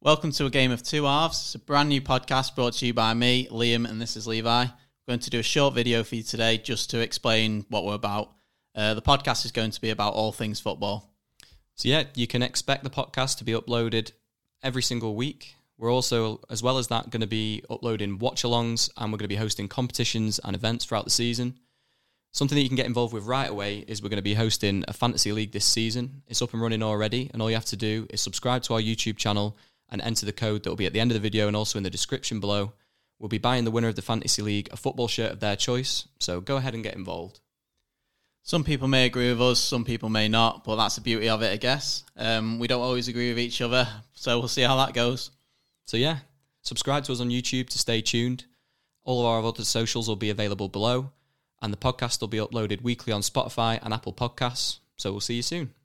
Welcome to a game of two halves. It's a brand new podcast brought to you by me, Liam, and this is Levi. We're going to do a short video for you today just to explain what we're about. Uh, the podcast is going to be about all things football. So yeah, you can expect the podcast to be uploaded every single week. We're also, as well as that, going to be uploading watch-alongs, and we're going to be hosting competitions and events throughout the season. Something that you can get involved with right away is we're going to be hosting a fantasy league this season. It's up and running already, and all you have to do is subscribe to our YouTube channel and enter the code that will be at the end of the video and also in the description below. We'll be buying the winner of the fantasy league a football shirt of their choice, so go ahead and get involved. Some people may agree with us, some people may not, but that's the beauty of it, I guess. Um, we don't always agree with each other, so we'll see how that goes. So yeah, subscribe to us on YouTube to stay tuned. All of our other socials will be available below, and the podcast will be uploaded weekly on Spotify and Apple Podcasts. So we'll see you soon.